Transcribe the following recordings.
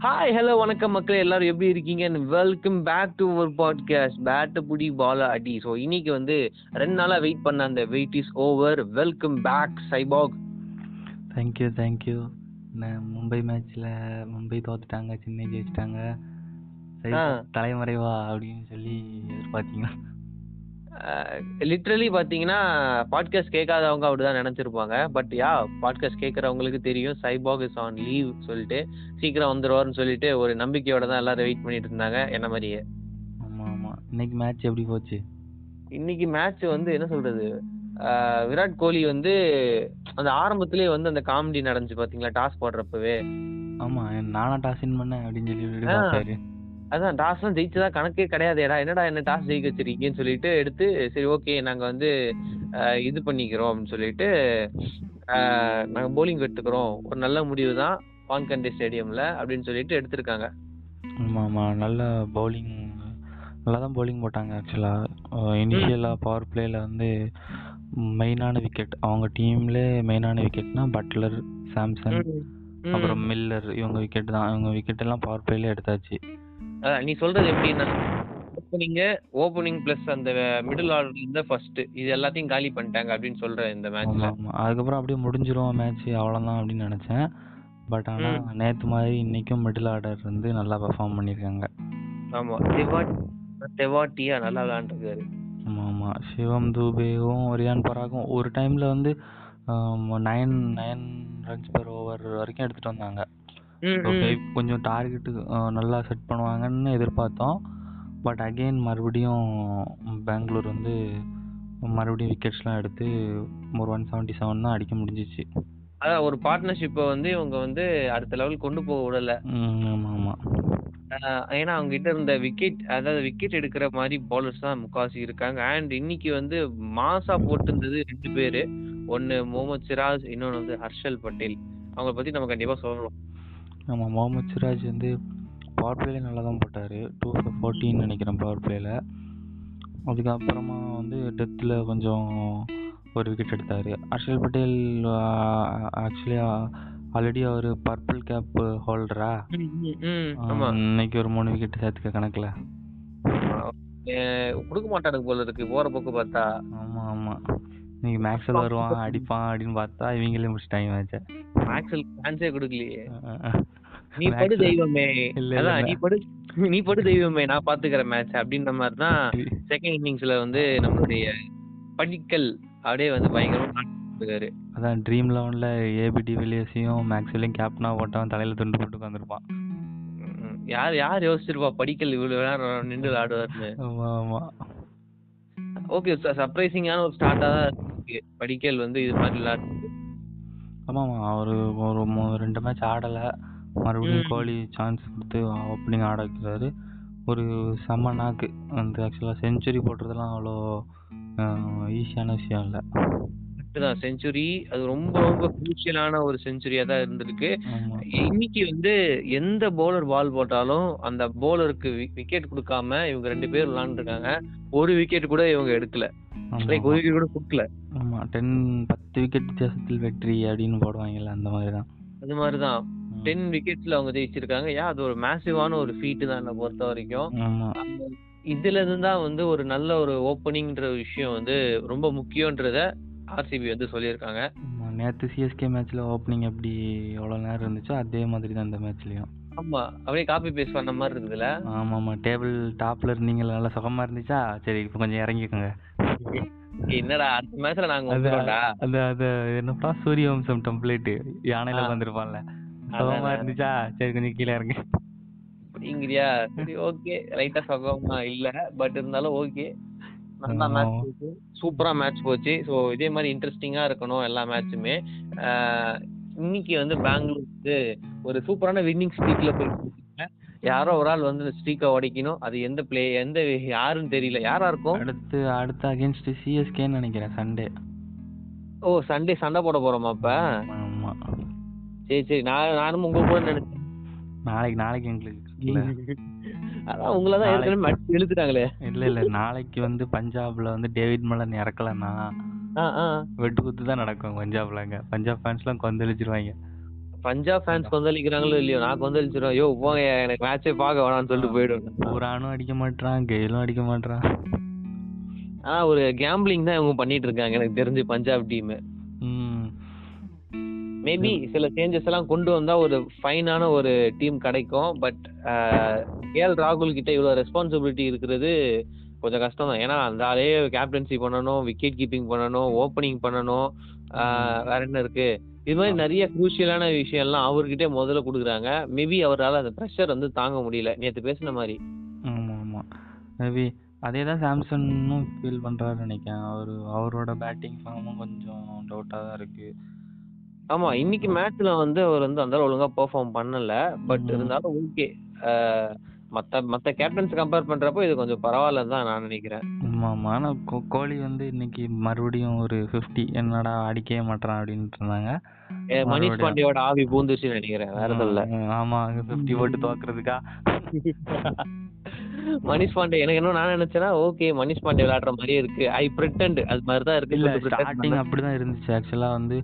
Hi hello வணக்கம் மக்களே. எல்லாரும் எப்படி இருக்கீங்க? Welcome back to our podcast bat புடி பால அடி ஸோ இன்னைக்கு வந்து ரெண்டு நாளாக வெயிட் பண்ண அந்த wait is over welcome back cyborg thank you thank you Mumbai மேட்ச்சில் மும்பை தோத்துட்டாங்க சென்னை ஜெயிச்சிட்டாங்க. தலைமறைவா அப்படின்னு சொல்லி எதிர்பார்த்தீங்களா? லிட்ரலி பார்த்தீங்கன்னா பாட்காஸ்ட் கேட்காதவங்க அப்படிதான் நினச்சிருப்பாங்க. பட் யா பாட்காஸ்ட் கேட்குறவங்களுக்கு தெரியும். சைபாக் இஸ் ஆன் லீவ் சொல்லிட்டு சீக்கிரம் வந்துருவாருன்னு சொல்லிட்டு ஒரு நம்பிக்கையோட தான் எல்லாரும் வெயிட் பண்ணிட்டு இருந்தாங்க. என்ன மாதிரியே. ஆமாம் ஆமாம் இன்னைக்கு மேட்ச் எப்படி போச்சு? இன்னைக்கு மேட்ச் வந்து என்ன சொல்றது? ஆஹ் விராட் கோலி வந்து அந்த ஆரம்பத்திலேயே வந்து அந்த காமெடி நடந்துச்சு பாத்தீங்களா? டாஸ் போடுறப்பவே. ஆமாம் நானா டாஸ் வின் பண்ணேன் அப்படின்னு சொல்லி அதான் டாஸ்லாம் ஜெயிச்சதா கணக்கே கிடையாதேடா. என்னடா என்ன டாஸ் ஜெயிக்க வச்சிருக்கீங்கன்னு சொல்லிட்டு எடுத்து சரி ஓகே நாங்க வந்து இது பண்ணிக்கிறோம் அப்படின்னு சொல்லிட்டு ஆஹ் நாங்க போலிங் எடுத்துக்கிறோம். ஒரு நல்ல முடிவு தான் வான்கண்டே ஸ்டேடியம்ல அப்படின்னு சொல்லிட்டு எடுத்திருக்காங்க. ஆமாம் ஆமாம் நல்ல பவுலிங் நல்லா தான் பவுலிங் போட்டாங்க ஆக்சுவலாக இனிஷியலாக பவர் பிளேயில் வந்து மெயினான விக்கெட் அவங்க டீம்லே மெயினான விக்கெட்னா பட்லர் சாம்சன் ம். அப்புறம் மில்லர் இவங்க விக்கெட் தான். இவங்க விக்கெட் எல்லாம் பவர் பிளேல எடுத்தாச்சு. அதான் நீ சொல்றது எப்படின்னா ஓப்பனிங் ஓப்பனிங் பிளஸ் அந்த மிடில் ஆர்டர் இருந்த ஃபர்ஸ்ட் இது எல்லாத்தையும் காலி பண்ணிட்டாங்க அப்படின்னு சொல்ற இந்த ஆமாம் அதுக்கப்புறம் அப்படியே முடிஞ்சிரும் மேட்ச் அவ்வளோதான் அப்படின்னு நினச்சேன். பட் ஆனால் நேற்று மாதிரி இன்னைக்கும் மிடில் ஆர்டர் வந்து நல்லா பெர்ஃபார்ம் பண்ணியிருக்காங்க. ஆமா. தெவாட் தெவாட்டியா நல்லா விளையாண்டுருக்காரு. ஆமாம் ஆமாம் சிவம் தூபேவும் ரியான் பராகும் ஒரு டைமில் வந்து nine nine runs per over வரைக்கும் எடுத்துகிட்டு வந்தாங்க. Okay, கொஞ்சம் டார்கெட்டு நல்லா செட் பண்ணுவாங்கன்னு எதிர்பார்த்தோம். பட் அகெயின் மறுபடியும் பெங்களூர் வந்து மறுபடியும் விக்கெட்ஸ்லாம் எடுத்து ஒரு ஒன் செவன்ட்டி செவன் தான் அடிக்க முடிஞ்சிச்சு. அதான் ஒரு பார்ட்னர்ஷிப்பை வந்து இவங்க வந்து அடுத்த லெவல் கொண்டு போக விடல. ஆமாம் ஆமாம் ஆஹ் ஏன்னா அவங்க கிட்ட இருந்த விக்கெட் அதாவது விக்கெட் எடுக்கிற மாதிரி பவுலர்ஸ் தான் முக்காவாசி இருக்காங்க. அண்ட் இன்னைக்கு வந்து மாசா போட்டிருந்தது ரெண்டு பேரு. ஒன்னு முகமது சிராஜ் இன்னொன்னு வந்து ஹர்ஷல் பட்டேல். அவங்கள பத்தி நம்ம கண்டிப்பா சொல்லணும். ஆமாம் முகமது சிராஜ் வந்து பவர் பிளேல நல்லா தான் போட்டார். டூ ஃபோர்டீன் நினைக்கிறேன் பவர் பிளேல அதுக்கப்புறமா வந்து டெத்தில் கொஞ்சம் ஒரு விக்கெட் எடுத்தார். ஹர்ஷல் பட்டேல் ஆக்சுவலி ஆல்ரெடி அவர் பர்பிள் கேப் ஹோல்டரா ஆமா. இன்னைக்கு ஒரு மூணு விக்கெட் சேர்த்துக்க கணக்கில். கொடுக்க மாட்டானுங்க போல இருக்கு போற போக்கு பார்த்தா. ஆமாம் ஆமாம் இன்னைக்கு மேக்ஸில் வருவான் அடிப்பான் அப்படின்னு பார்த்தா இவங்களே முடிச்சிட்டாங்க மேட்சை மேக்ஸல் சான்ஸே கொடுக்கலையே. நீ படு தெய்வமே. அதான். நீ படு நீ படு தெய்வமே. நான் பாத்துக்கிற மேட்ச் அப்படின்ற மாதிரி தான் செகண்ட் இன்னிங்ஸ்ல வந்து நம்மளுடைய படிக்கல் அப்படியே வந்து பயங்கரமா அதான் ட்ரீம் லெவனில் ஏபிடி வில்லியர்ஸையும் மேக்ஸ்வெல்லையும் கேப்டனாக போட்டவன் தலையில் துண்டு போட்டு உட்காந்துருப்பான் யார் யார் யோசிச்சிருப்பா? படிக்கல் இவ்வளவு நேரம் நின்று விளையாடுவாருன்னு ஆமாம் ஆமாம் ஓகே சர்ப்ரைசிங்கான ஒரு ஸ்டார்ட்டா தான் இருக்கு. படிக்கல் வந்து இது மாதிரி விளையாடுறது ஆமாம் அவர் ஒரு மூ- ரெண்டு மேட்ச் ஆடலை. மறுபடியும். கோலி சான்ஸ் கொடுத்து ஓப்பனிங் ஆட வைக்கிறாரு. ஒரு செம்ம நாக்கு அந்த ஆக்சுவலாக செஞ்சுரி போடுறதெல்லாம் அவ்வளோ ஈஸியான விஷயம் இல்லை. தான் செஞ்சுரி அது ரொம்ப ரொம்ப குரூஷியலான ஒரு செஞ்சுரியா தான் இருந்திருக்கு. இன்னைக்கு வந்து எந்த பவுலர் பால் போட்டாலும் அந்த பவுலருக்கு விக்கெட் கொடுக்காம இவங்க ரெண்டு பேர் விளையாண்டுருக்காங்க. ஒரு விக்கெட் கூட இவங்க எடுக்கல. லைக் ஒரு விக்கெட் கூட கொடுக்கல. ஆமாம் டென் பத்து விக்கெட் வித்தியாசத்தில் வெற்றி அப்படின்னு போடுவாங்கல்ல அந்த மாதிரி தான் அது மாதிரிதான். டென் விக்கெட்ஸ்ல அவங்க ஜெயிச்சிருக்காங்க. ஏன்? அது ஒரு மேசிவான ஒரு ஃபீட்டு தான் என்னை பொறுத்த வரைக்கும். இதுல இருந்து வந்து ஒரு நல்ல ஒரு ஓப்பனிங்ன்ற விஷயம் வந்து ரொம்ப முக்கியன்றத ஆர்சிபி வந்து சொல்லியிருக்காங்க. நேற்று சிஎஸ்கே மேட்ச்சில் ஓப்பனிங் எப்படி எவ்வளோ நேரம் இருந்துச்சோ அதே மாதிரி தான் இந்த மேட்ச்லேயும் ஆமா. அப்படியே காப்பி பேஸ்ட் பண்ண மாதிரி இருக்குதுல்ல ஆமாம் ஆமாம் டேபிள் டாப்பில் இருந்தீங்களா நல்லா சுகமாக இருந்துச்சா? சரி இப்போ கொஞ்சம் இறங்கிக்கோங்க. என்னடா? அடுத்த மேட்ச்ல நாங்க அது வந்துடும்டா அது அது என்னப்பா? சூரிய வம்சம் டெம்ப்ளேட்டு யானையில. வந்திருப்பான்ல சுகமா. இருந்துச்சா? சரி கொஞ்சம் கீழே இறங்கு. அப்படிங்கிறியா? சரி ஓகே. லைட்டா சுகமா இல்ல பட் இருந்தாலும் ஓகே. நல்லா. மேட்ச் போச்சு. சூப்பரா மேட்ச் போச்சு. ஸோ இதே மாதிரி இன்ட்ரெஸ்டிங்கா இருக்கணும் எல்லா மேட்சுமே இன்னைக்கு வந்து பெங்களூர் வந்து ஒரு சூப்பரான வின்னிங் ஸ்ட்ரீக்ல போயிட்டு யாரோ ஒரு ஆள் வந்து ஸ்ட்ரீக்கை உடைக்கணும். அது எந்த பிளே எந்த யாருன்னு தெரியல. யாரா இருக்கும்? அடுத்து அடுத்து அகேன்ஸ்ட் சிஎஸ்கேன்னு நினைக்கிறேன் சண்டே ஓ சண்டே சண்டை போட போறோமா அப்ப? சரி சரி. நான் நானும் உங்க கூட நினைச்சேன். நாளைக்கு நாளைக்கு எங்களுக்கு. அதான் உங்களை தான் ஏற்கனவே அடிச்சு இழுத்துட்டாங்களே. இல்ல இல்ல. நாளைக்கு வந்து பஞ்சாப்ல வந்து டேவிட் மலன் இறக்கலன்னா வெட்டு குத்து தான் நடக்கும் பஞ்சாப்ல அங்க பஞ்சாப் ஃபேன்ஸ்லாம் கொந்தளிச்சிருவாங்க. பஞ்சாப் ஃபேன்ஸ் கொந்தளிக்கிறாங்களோ இல்லையோ? நான் கொந்தளிச்சிடும் ஐயோ போங்க எனக்கு மேட்சே பார்க்க வேணாம்னு சொல்லிட்டு போயிடுவேன். புரானும் அடிக்க மாட்றான் கெயிலும் அடிக்க மாட்றான். ஆனா ஒரு கேம்பிளிங் தான் இவங்க பண்ணிட்டு இருக்காங்க. எனக்கு தெரிஞ்சு பஞ்சாப் டீம் மேபி சில சேஞ்சஸ் எல்லாம் கொண்டு வந்தா ஒரு ஃபைனான ஒரு டீம் கிடைக்கும். பட் கேஎல் ராகுல் கிட்ட இவ்வளவு ரெஸ்பான்சிபிலிட்டி இருக்கிறது கொஞ்சம் கஷ்டம் தான் ஏன்னா அந்த ஆளே கேப்டன்சி பண்ணணும் விக்கெட் கீப்பிங் பண்ணணும் ஓப்பனிங் பண்ணணும். வேற என்ன இருக்கு? இது மாதிரி நிறைய குரூஷியலான விஷயம்லாம் அவர்கிட்டே முதல்ல கொடுக்குறாங்க. மேபி அவரால் அந்த ப்ரெஷர் வந்து தாங்க முடியல. நேற்று பேசின மாதிரி. ஆமா ஆமா. மேபி அதே தான் சாம்சனும் ஃபீல் பண்றாருன்னு நினைக்கிறேன். அவரு அவரோட பேட்டிங் ஃபார்மும் கொஞ்சம் டவுட்டாக தான் இருக்கு. ஆமா இன்னைக்கு மேட்ச்ல வந்து அவர் வந்து அந்த ஒழுங்கா பெர்ஃபார்ம் பண்ணல. பட். இருந்தாலும் ஓகே மத்த மத்த கேப்டன்ஸ் கம்பேர் பண்றப்போ இது கொஞ்சம் பரவாயில்லன்னு தான் நான் நினைக்கிறேன். ஆமா கோ கோலி வந்து இன்னைக்கு மறுபடியும் ஒரு ஃபிஃப்டி என்னடா அடிக்கவே மாட்றான் அப்படின்ட்டு இருந்தாங்க. மணிஷ். பாண்டியோட ஆவி பூந்துச்சுன்னு நினைக்கிறேன் வேற இல்ல. ஆமா ஃபிஃப்டி போட்டு தோக்குறதுக்கா? மணிஷ் பாண்டே எனக்கு என்ன நான் நினைச்சேன்னா ஓகே மணிஷ் பாண்டே விளையாடுற மாதிரியே இருக்கு. ஐ பிரிட்டன்ட் அது மாதிரி தான் இருக்கு. இல்ல ஸ்டார்டிங். அப்படிதான் இருந்துச்சு. ஆக்சுவலா வந்து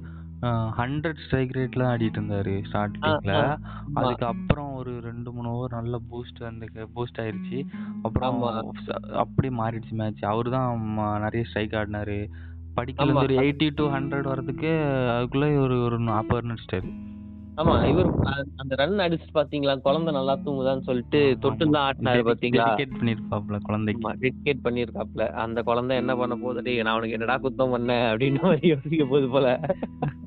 ஹண்ட்ரட் ஸ்ட்ரைக் ரேட்ல ஆடிட்டு இருந்தாரு ஆ, ஆமா. அதுக்கப்புறம் ஒரு ரெண்டு மூணு ஓவர் நல்ல பூஸ்ட் அந்த பூஸ்ட் ஆயிருச்சு. அப்புறம் ஆமா. ச- அப்படியே மாறிடுச்சு மேட்ச் அவரு தான் நிறைய ஸ்ட்ரைக் ஆடினாரு. படிக்கல ஆமா. ஒரு எயிட்டி டு ஹண்ட்ரட் வரதுக்கு அதுக்குள்ள ஒரு ஒரு நாற்பது ரன் அடிச்சிட்டாரு. ஆமா இவர் அ- அந்த ரன் அடிச்சு பாத்தீங்களா? குழந்தை நல்லா தூங்குதான்னு சொல்லிட்டு தொட்டு தான் ஆட்டினாரு பாத்தீங்களா? டெடிகேட் பண்ணிருப்பாப்ல குழந்தைக்கு. டெடிகேட் பண்ணிருக்காப்ல. அந்த குழந்தை என்ன பண்ண போகுது? டேய் நான் அவனுக்கு என்னடா குத்தம் பண்ணேன்? அப்படின்னு மாதிரி யோசிக்க போகுது போல. ம்.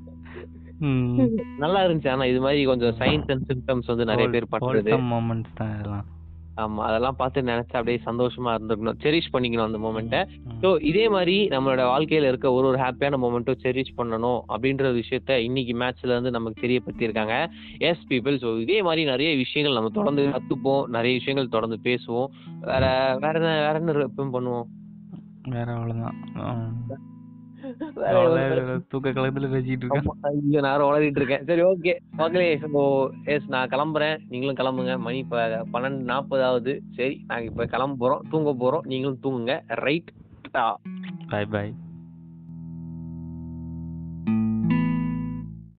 நல்லா இருந்துச்சு. ஆனா இது மாதிரி கொஞ்சம் சயின்ஸ் அண்ட் சிம்டம்ஸ் வந்து நிறைய பேர் பண்றது. moments தான் இதெல்லாம். ஆமா அதெல்லாம் பார்த்து நினைச்சு அப்படியே சந்தோஷமா இருந்திருக்கணும் செரிஷ் பண்ணிக்கணும் அந்த மூமெண்ட்டை. ஸோ இதே மாதிரி நம்மளோட வாழ்க்கையில இருக்க ஒரு ஒரு ஹாப்பியான மூமெண்ட்டும் செரிஷ் பண்ணணும் அப்படின்ற விஷயத்த இன்னைக்கு மேட்ச்ல இருந்து நமக்கு தெரியப்படுத்தியிருக்காங்க. எஸ் பீப்புள் ஸோ இதே மாதிரி நிறைய விஷயங்கள் நம்ம தொடர்ந்து கத்துப்போம். நிறைய விஷயங்கள் தொடர்ந்து பேசுவோம். வேற வேற என்ன வேற என்ன பண்ணுவோம்? வேற அவ்வளவுதான். தூக்க கலத்துல பேசிட்டு இருக்கேன். ஐயோ நான் உளறிட்டு இருக்கேன் சரி ஓகே. மக்களே ஸோ எஸ் நான் கிளம்புறேன். நீங்களும் கிளம்புங்க. மணி இப்போ பன்னெண்டு நாற்பது ஆகுது சரி நாங்கள் இப்போ கிளம்ப போகிறோம் தூங்க போகிறோம் நீங்களும் தூங்குங்க. ரைட் பாய் பாய்